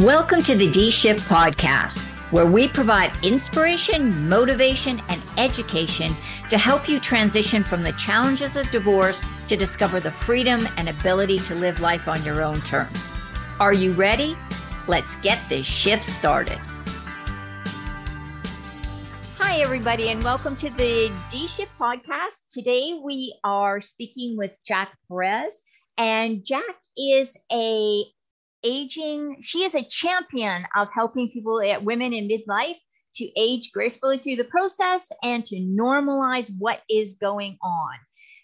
Welcome to the D Shift Podcast, where we provide inspiration, motivation, and education to help you transition from the challenges of divorce to discover the freedom and ability to live life on your own terms. Are you ready? Let's get this shift started. Hi, everybody, and welcome to the D Shift Podcast. Today we are speaking with Jack Perez. And Jack is a aging, she is a champion of helping people, eh, women in midlife, to age gracefully through the process and to normalize what is going on.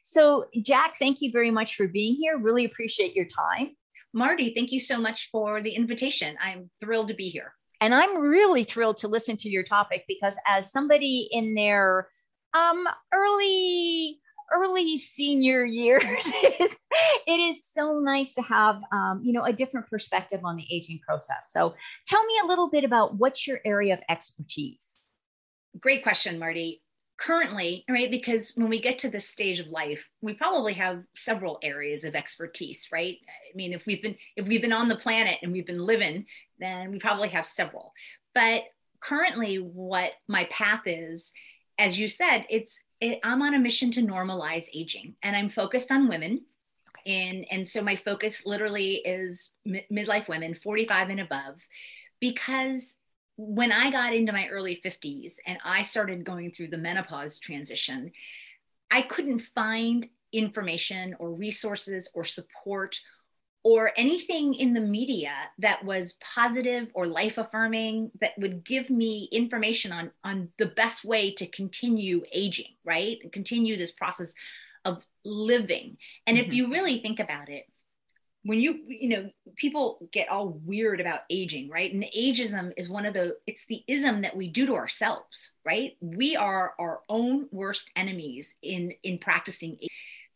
So, Jack, thank you very much for being here. Really appreciate your time. Mardi, thank you so much for the invitation. I'm thrilled to be here. And I'm really thrilled to listen to your topic because, as somebody in their um, early early senior years. It is, it is so nice to have um, you know a different perspective on the aging process. So tell me a little bit about what's your area of expertise? Great question Mardi. Currently right because when we get to this stage of life we probably have several areas of expertise right? I mean if we've been if we've been on the planet and we've been living then we probably have several. But currently what my path is as you said it's it, I'm on a mission to normalize aging and I'm focused on women. And, and so my focus literally is mi- midlife women, 45 and above, because when I got into my early 50s and I started going through the menopause transition, I couldn't find information or resources or support or anything in the media that was positive or life affirming that would give me information on on the best way to continue aging right? And continue this process of living. And mm-hmm. if you really think about it when you you know people get all weird about aging right? And ageism is one of the it's the ism that we do to ourselves right? We are our own worst enemies in in practicing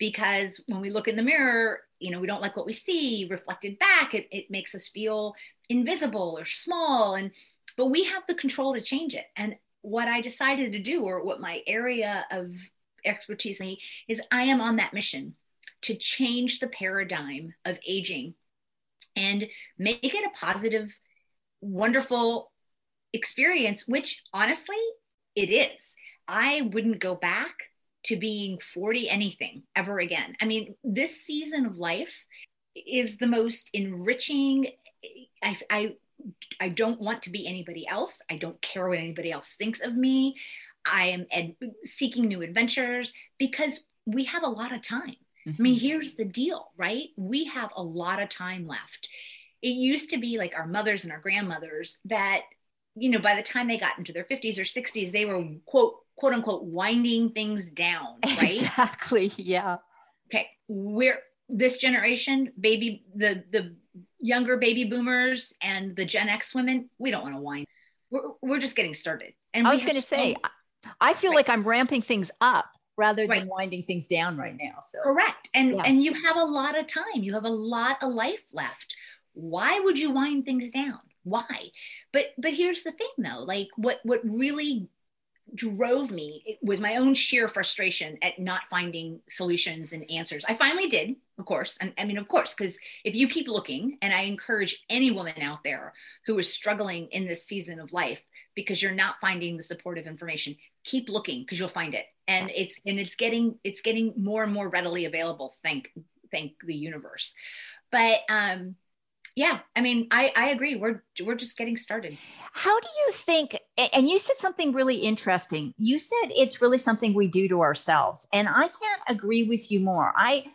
because when we look in the mirror you know we don't like what we see reflected back. It, it makes us feel invisible or small. And but we have the control to change it. And what i decided to do or what my area of expertise is i am on that mission to change the paradigm of aging and make it a positive wonderful experience which honestly it is. I wouldn't go back to being 40 anything ever again. I mean, this season of life is the most enriching. I, I, I don't want to be anybody else. I don't care what anybody else thinks of me. I am ed- seeking new adventures because we have a lot of time. Mm-hmm. I mean, mm-hmm. here's the deal, right? We have a lot of time left. It used to be like our mothers and our grandmothers that, you know, by the time they got into their 50s or 60s, they were, quote, quote unquote winding things down, right? Exactly. Yeah. Okay. We're this generation, baby, the the younger baby boomers and the Gen X women, we don't want to wind. We're, we're just getting started. And I was going to so, say, I feel right. like I'm ramping things up rather than right. winding things down right now. So correct. And yeah. and you have a lot of time. You have a lot of life left. Why would you wind things down? Why? But but here's the thing though, like what what really drove me it was my own sheer frustration at not finding solutions and answers. I finally did, of course. And I mean, of course, because if you keep looking, and I encourage any woman out there who is struggling in this season of life because you're not finding the supportive information, keep looking because you'll find it. And it's and it's getting it's getting more and more readily available. Thank thank the universe. But um yeah i mean i i agree. We're we're just getting started. How do you think and you said something really interesting. You said it's really something we do to ourselves and i can't agree with you more. I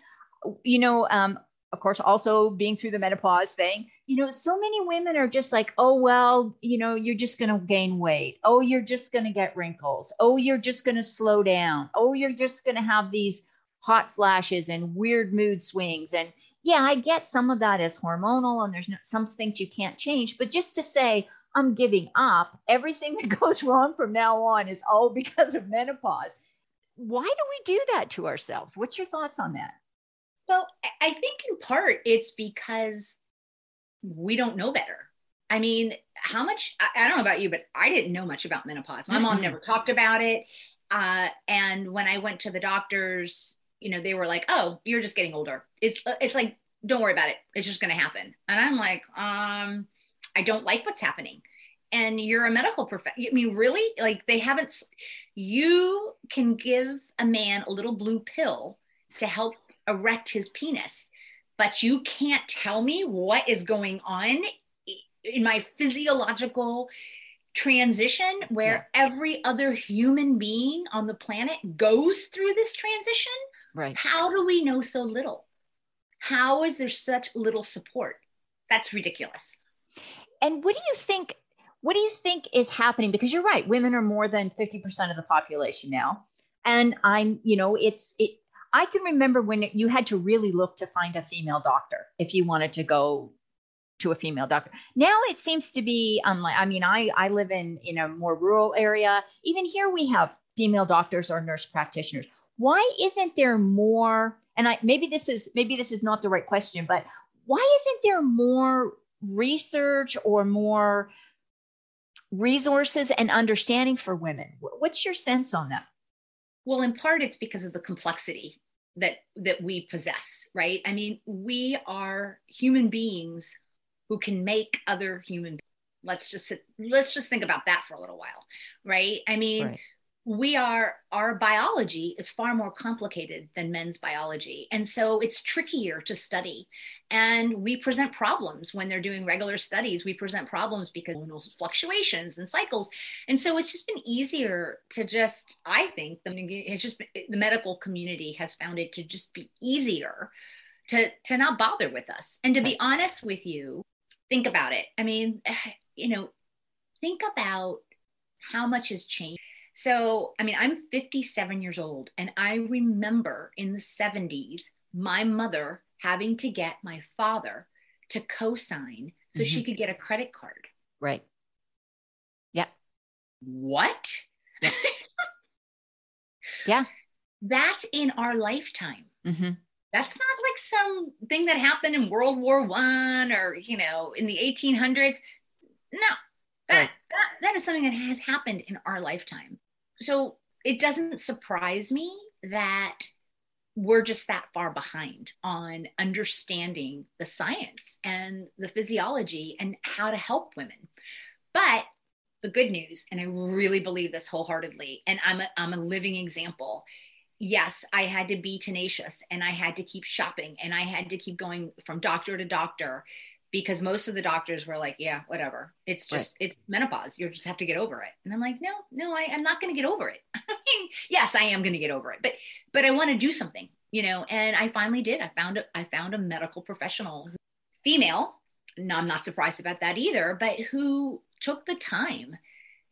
you know um of course also being through the menopause thing you know so many women are just like oh well you know you're just going to gain weight. Oh you're just going to get wrinkles. Oh you're just going to slow down. Oh you're just going to have these hot flashes and weird mood swings and yeah, I get some of that as hormonal and there's no, some things you can't change, but just to say, I'm giving up, everything that goes wrong from now on is all because of menopause. Why do we do that to ourselves? What's your thoughts on that? Well, I think in part it's because we don't know better. I mean, how much, I don't know about you, but I didn't know much about menopause. My mm-hmm. mom never talked about it. Uh, and when I went to the doctors, you know, they were like, "Oh, you're just getting older. It's it's like don't worry about it. It's just going to happen." And I'm like, um I don't like what's happening. And you're a medical professional. I mean, really? Like they haven't, you can give a man a little blue pill to help erect his penis, but you can't tell me what is going on in my physiological transition where yeah. every other human being on the planet goes through this transition. Right. How do we know so little? How is there such little support? That's ridiculous. And what do you think? What do you think is happening? Because you're right, women are more than 50% of the population now. And I'm, you know, it's it I can remember when you had to really look to find a female doctor if you wanted to go to a female doctor. Now it seems to be um, unlike I mean I I live in in a more rural area. Even here we have female doctors or nurse practitioners. Why isn't there more and I maybe this is maybe this is not the right question, but why isn't there more research or more resources and understanding for women? What's your sense on that? Well, in part it's because of the complexity that that we possess, right? I mean, we are human beings who can make other human let's just let's just think about that for a little while, right? I mean, right we are our biology is far more complicated than men's biology. And so it's trickier to study. And we present problems when they're doing regular studies. We present problems because of fluctuations and cycles. And so it's just been easier to just i think the, it's just been, the medical community has found it to just be easier to to not bother with us. And to be honest with you think about it. I mean you know think about how much has changed so, I mean, I'm 57 years old, and I remember in the 70s my mother having to get my father to co sign so mm-hmm. she could get a credit card. Right. Yeah. What? Yeah. yeah. That's in our lifetime. Mm-hmm. That's not like some thing that happened in World War One or you know in the 1800s. No, that, right. that that is something that has happened in our lifetime so it doesn't surprise me that we're just that far behind on understanding the science and the physiology and how to help women. But the good news, and I really believe this wholeheartedly, and I'm a, I'm a living example. Yes, I had to be tenacious and I had to keep shopping and I had to keep going from doctor to doctor because most of the doctors were like, yeah, whatever. It's just, right. it's menopause. You just have to get over it. And I'm like, no, no, I, I'm not going to get over it. I mean, yes, I am going to get over it, but, but I want to do something, you know? And I finally did. I found, a, I found a medical professional, female. No, I'm not surprised about that either, but who took the time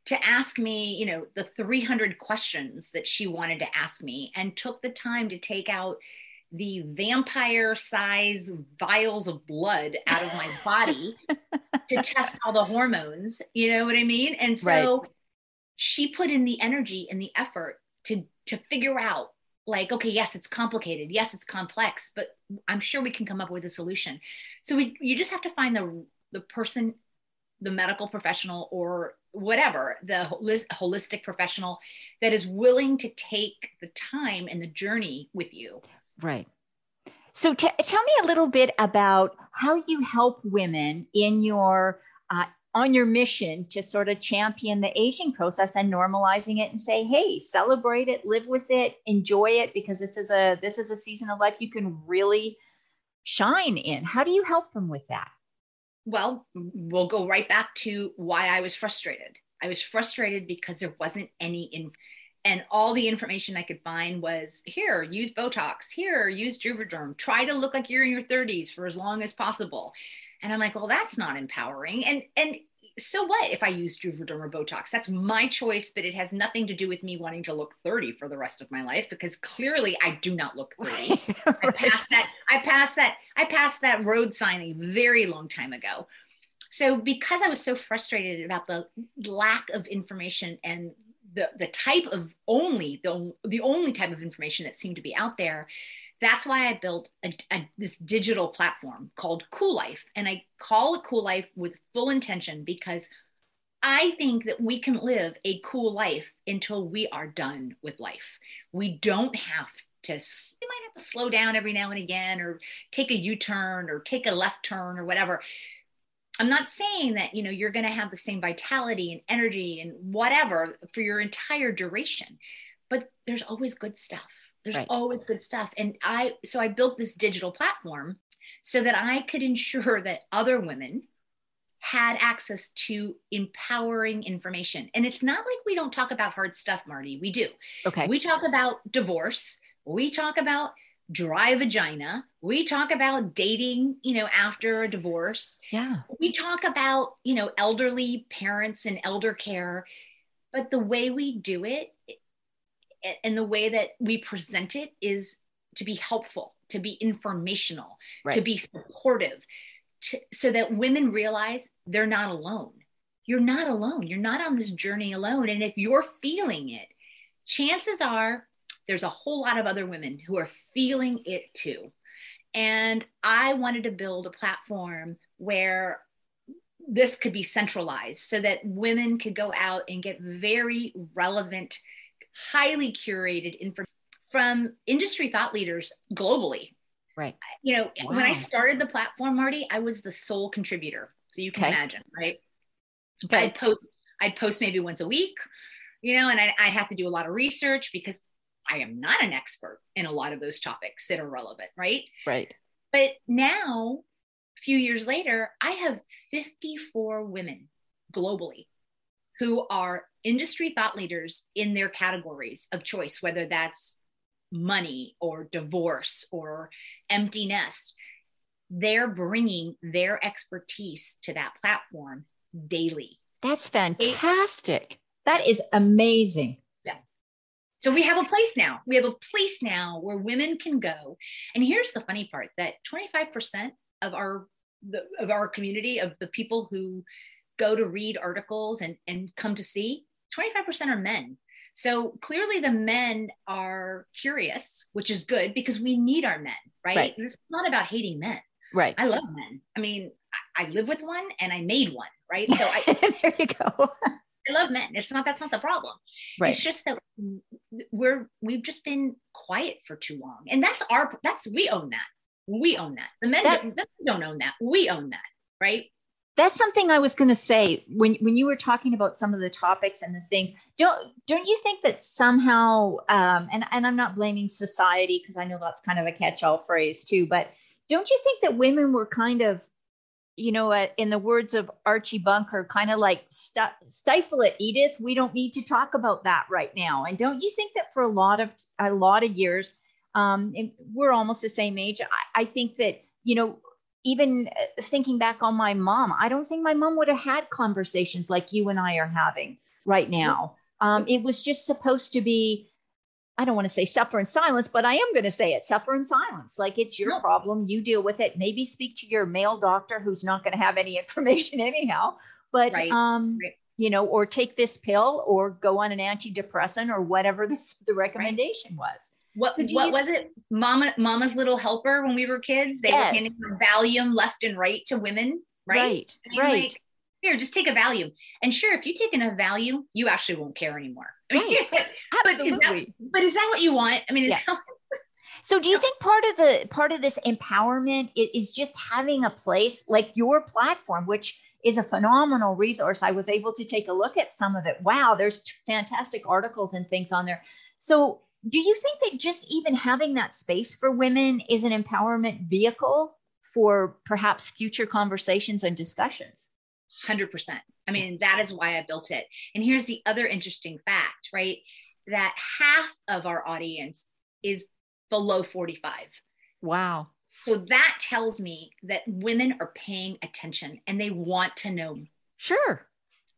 to ask me, you know, the 300 questions that she wanted to ask me and took the time to take out the vampire size vials of blood out of my body to test all the hormones. You know what I mean? And so right. she put in the energy and the effort to to figure out like okay yes it's complicated yes it's complex but i'm sure we can come up with a solution so we, you just have to find the the person the medical professional or whatever the holistic professional that is willing to take the time and the journey with you Right. So t- tell me a little bit about how you help women in your uh, on your mission to sort of champion the aging process and normalizing it and say hey celebrate it live with it enjoy it because this is a this is a season of life you can really shine in. How do you help them with that? Well we'll go right back to why i was frustrated. I was frustrated because there wasn't any in and all the information I could find was here, use Botox, here, use Juvederm, try to look like you're in your 30s for as long as possible. And I'm like, well, that's not empowering. And and so what if I use Juvederm or Botox? That's my choice, but it has nothing to do with me wanting to look 30 for the rest of my life because clearly I do not look 30. right. I passed that, I passed that, I passed that road sign a very long time ago. So because I was so frustrated about the lack of information and the the type of only the the only type of information that seemed to be out there that's why i built a, a, this digital platform called Kuel Life. And i call it Kuel Life with full intention because i think that we can live a cool life until we are done with life. We don't have to we might have to slow down every now and again or take a u-turn or take a left turn or whatever I'm not saying that, you know, you're going to have the same vitality and energy and whatever for your entire duration, but there's always good stuff. There's right. always good stuff. And I, so I built this digital platform so that I could ensure that other women had access to empowering information. And it's not like we don't talk about hard stuff, Mardi. We do. Okay. We talk about divorce. We talk about dry vagina. We talk about dating, you know, after a divorce. Yeah. We talk about, you know, elderly parents and elder care. But the way we do it and the way that we present it is to be helpful, to be informational, right. to be supportive, to, so that women realize they're not alone. You're not alone. You're not on this journey alone. And if you're feeling it, chances are there's a whole lot of other women who are feeling it too. And I wanted to build a platform where this could be centralized so that women could go out and get very relevant, highly curated information from industry thought leaders globally. Right. You know, wow. when I started the platform, Mardi, I was the sole contributor. So you can okay. imagine, right? Okay. I'd post, I'd post maybe once a week, you know, and I, I'd have to do a lot of research because I am not an expert in a lot of those topics that are relevant, right? Right. But now, a few years later, I have 54 women globally who are industry thought leaders in their categories of choice, whether that's money or divorce or empty nest. They're bringing their expertise to that platform daily. That's fantastic. That is amazing. So we have a place now. We have a place now where women can go. And here's the funny part that 25% of our the, of our community of the people who go to read articles and, and come to see 25% are men. So clearly the men are curious which is good because we need our men right, right. this is not about hating men. Right. I love men. I mean I, I live with one and i made one right? So i there you go I love men. It's not that's not the problem. Right. It's just that we're we've just been quiet for too long, and that's our that's we own that. We own that. The men, that, don't, don't own that. We own that, right? That's something I was going to say when when you were talking about some of the topics and the things. Don't don't you think that somehow, um, and and I'm not blaming society because I know that's kind of a catch-all phrase too, but don't you think that women were kind of you know, in the words of Archie Bunker, kind of like st- stifle it, Edith. We don't need to talk about that right now. And don't you think that for a lot of a lot of years, um, we're almost the same age. I, I think that you know, even uh, thinking back on my mom, I don't think my mom would have had conversations like you and I are having right now. Um, it was just supposed to be I don't want to say suffer in silence, but I am going to say it suffer in silence. Like it's your problem. You deal with it. Maybe speak to your male doctor who's not going to have any information anyhow. But, right. um, right. you know, or take this pill or go on an antidepressant or whatever this, the recommendation right. was. What, so what was it? Mama, Mama's Little Helper when we were kids? They yes. were handing Valium left and right to women, right? Right, right. Like, here, just take a Valium. And sure, if you take enough Valium, you actually won't care anymore. Right. but, Absolutely. Is that, but is that what you want? I mean, yeah. that, so do you think part of the part of this empowerment is just having a place like your platform, which is a phenomenal resource. I was able to take a look at some of it. Wow, there's fantastic articles and things on there. So do you think that just even having that space for women is an empowerment vehicle for perhaps future conversations and discussions? 100%. I mean, that is why I built it. And here's the other interesting fact, right? That half of our audience is below 45. Wow. So that tells me that women are paying attention and they want to know. Sure.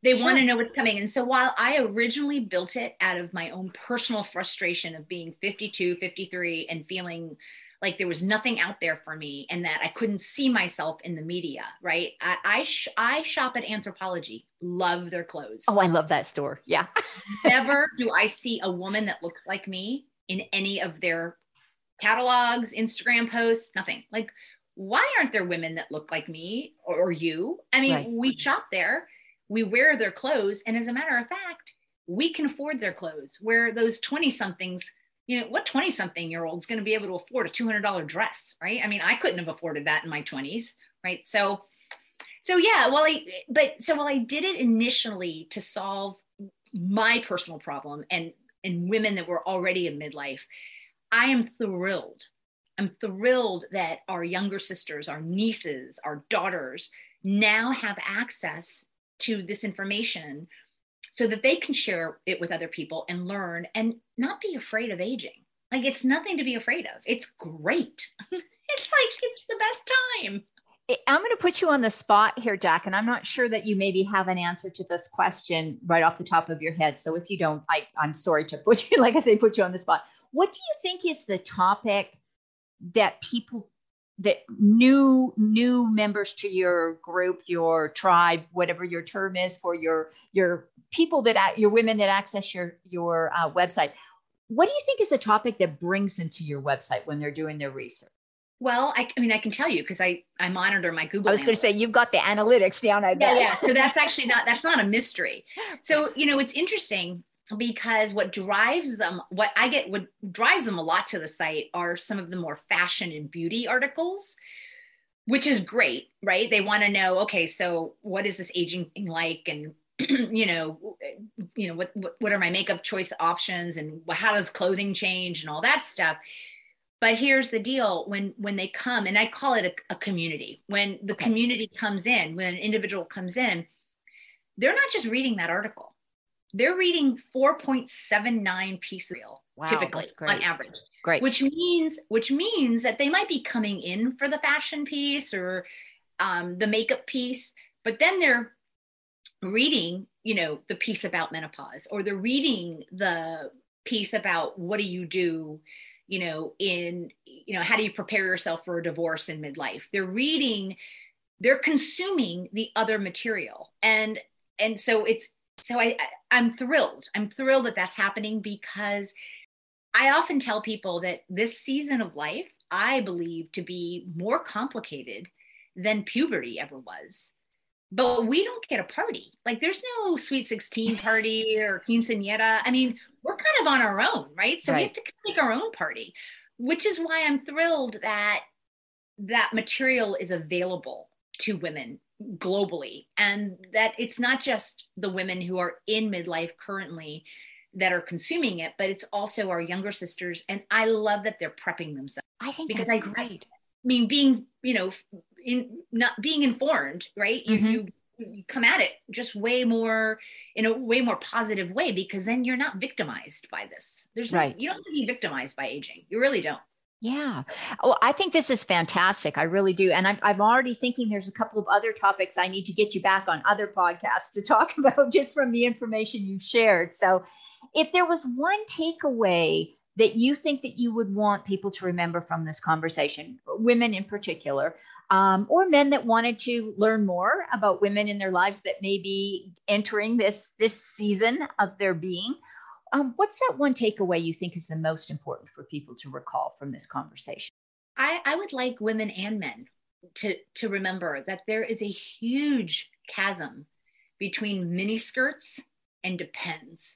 They sure. want to know what's coming. And so while I originally built it out of my own personal frustration of being 52, 53 and feeling like there was nothing out there for me and that I couldn't see myself in the media, right? I I, sh- I shop at Anthropologie, love their clothes. Oh, I love that store. Yeah. Never do I see a woman that looks like me in any of their catalogs, Instagram posts, nothing. Like, why aren't there women that look like me or, or you? I mean, right. we shop there, we wear their clothes, and as a matter of fact, we can afford their clothes. Where those 20 somethings you know, what 20 something year old is going to be able to afford a $200 dress, right? I mean, I couldn't have afforded that in my 20s, right? So, so yeah, well, I but so while I did it initially to solve my personal problem and and women that were already in midlife, I am thrilled. I'm thrilled that our younger sisters, our nieces, our daughters now have access to this information so that they can share it with other people and learn and not be afraid of aging. Like it's nothing to be afraid of. It's great. it's like it's the best time. I'm going to put you on the spot here, Jack, and I'm not sure that you maybe have an answer to this question right off the top of your head. So if you don't, I, I'm sorry to put you, like I say, put you on the spot. What do you think is the topic that people that new new members to your group your tribe whatever your term is for your your people that your women that access your your uh, website what do you think is a topic that brings them to your website when they're doing their research well, I, I mean, I can tell you because I I monitor my Google. I was going to say you've got the analytics down. I bet. Yeah, yeah. So that's actually not that's not a mystery. So you know, it's interesting because what drives them, what I get, what drives them a lot to the site are some of the more fashion and beauty articles, which is great, right? They want to know, okay, so what is this aging thing like, and you know, you know, what, what what are my makeup choice options, and how does clothing change, and all that stuff? But here's the deal when when they come and i call it a, a community. When the okay. community comes in when an individual comes in they're not just reading that article they're reading 4.79 pieces wow, typically on average. Great. Which means which means that they might be coming in for the fashion piece or um, the makeup piece but then they're reading you know the piece about menopause or they're reading the piece about what do you do you know in you know how do you prepare yourself for a divorce in midlife? They're reading they're consuming the other material. And and so it's so I, I i'm thrilled i'm thrilled that that's happening because i often tell people that this season of life i believe to be more complicated than puberty ever was but we don't get a party. Like there's no sweet 16 party or quinceanera. I mean, we're kind of on our own, right? So right. we have to make our own party, which is why I'm thrilled that that material is available to women globally and that it's not just the women who are in midlife currently that are consuming it, but it's also our younger sisters. And I love that they're prepping themselves. I think because that's I, great. I mean, being, you know, in not being informed, right? Mm-hmm. You, you come at it just way more in a way more positive way because then you're not victimized by this. There's right. No, you don't have to be victimized by aging. You really don't. Yeah. Oh, I think this is fantastic. I really do. And I'm, I'm already thinking there's a couple of other topics I need to get you back on other podcasts to talk about just from the information you've shared. So, if there was one takeaway that you think that you would want people to remember from this conversation, women in particular, um, or men that wanted to learn more about women in their lives that may be entering this this season of their being. Um, what's that one takeaway you think is the most important for people to recall from this conversation? I, I would like women and men to to remember that there is a huge chasm between miniskirts and depends,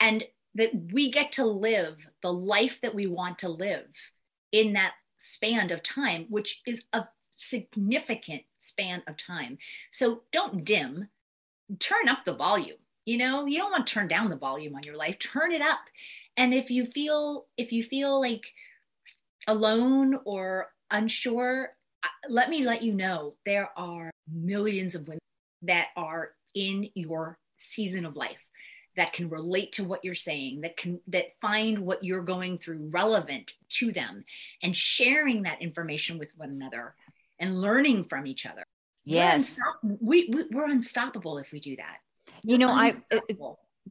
and that we get to live the life that we want to live in that span of time, which is a significant span of time. So don't dim, turn up the volume. You know, you don't want to turn down the volume on your life, turn it up. And if you feel if you feel like alone or unsure, uh, let me let you know there are millions of women that are in your season of life that can relate to what you're saying that can that find what you're going through relevant to them and sharing that information with one another and learning from each other. Yes. We're, we, we, we're unstoppable if we do that. You know, I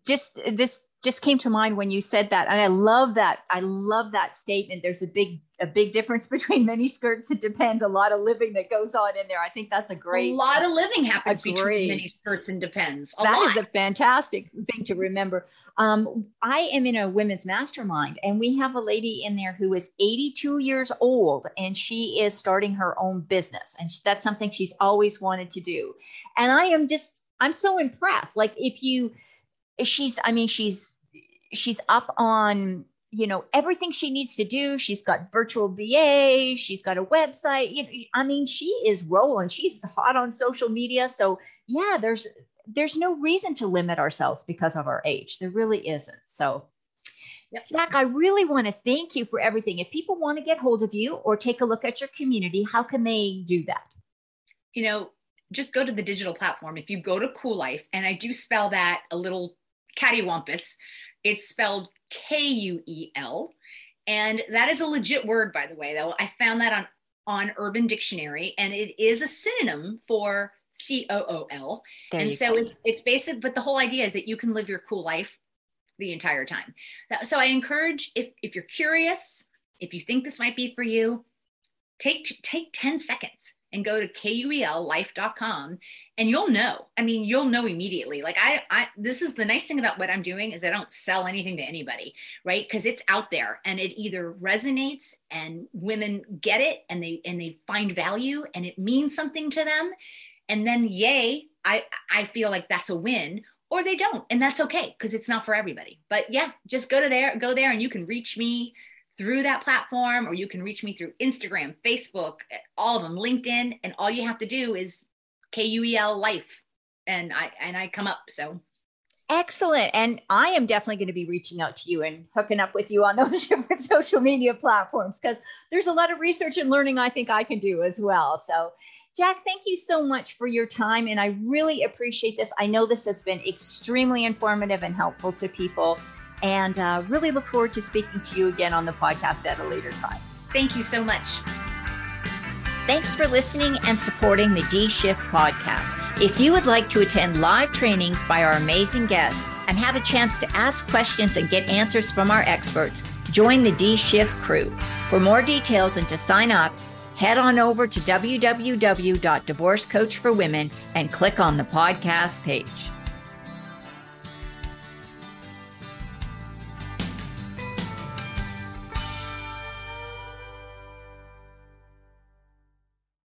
just this just came to mind when you said that and i love that i love that statement. There's a big a big difference between mini skirts it depends a lot of living that goes on in there. I think that's a great a lot of living happens between mini skirts and depends a That lot. is a fantastic thing to remember. Um, i am in a women's mastermind and we have a lady in there who is 82 years old and she is starting her own business and that's something she's always wanted to do. And i am just i'm so impressed like if you she's i mean she's she's up on you know everything she needs to do she's got virtual ba she's got a website you know, i mean she is rolling she's hot on social media so yeah there's there's no reason to limit ourselves because of our age there really isn't so Yep. Jack, I really want to thank you for everything. If people want to get hold of you or take a look at your community, how can they do that? You know, just go to the digital platform. If you go to Kuel Life, and I do spell that a little cattywampus, it's spelled K U E L. And that is a legit word, by the way, though. I found that on, on Urban Dictionary, and it is a synonym for C O O L. And so go. it's it's basic, but the whole idea is that you can live your cool life the entire time. So I encourage if if you're curious, if you think this might be for you, take take 10 seconds and go to kuellife.com and you'll know. I mean, you'll know immediately. Like I, I this is the nice thing about what I'm doing is I don't sell anything to anybody, right? Because it's out there and it either resonates and women get it and they and they find value and it means something to them. And then yay, I I feel like that's a win or they don't and that's okay because it's not for everybody but yeah just go to there go there and you can reach me through that platform or you can reach me through instagram facebook eh, all of them linkedin and all you have to do is kuel life and i and i come up so excellent and i am definitely going to be reaching out to you and hooking up with you on those different social media platforms because there's a lot of research and learning i think i can do as well so Jack, thank you so much for your time. And I really appreciate this. I know this has been extremely informative and helpful to people. And uh, really look forward to speaking to you again on the podcast at a later time. Thank you so much. Thanks for listening and supporting the D Shift podcast. If you would like to attend live trainings by our amazing guests and have a chance to ask questions and get answers from our experts, join the D Shift crew. For more details and to sign up, head on over to www.divorcecoachforwomen and click on the podcast page.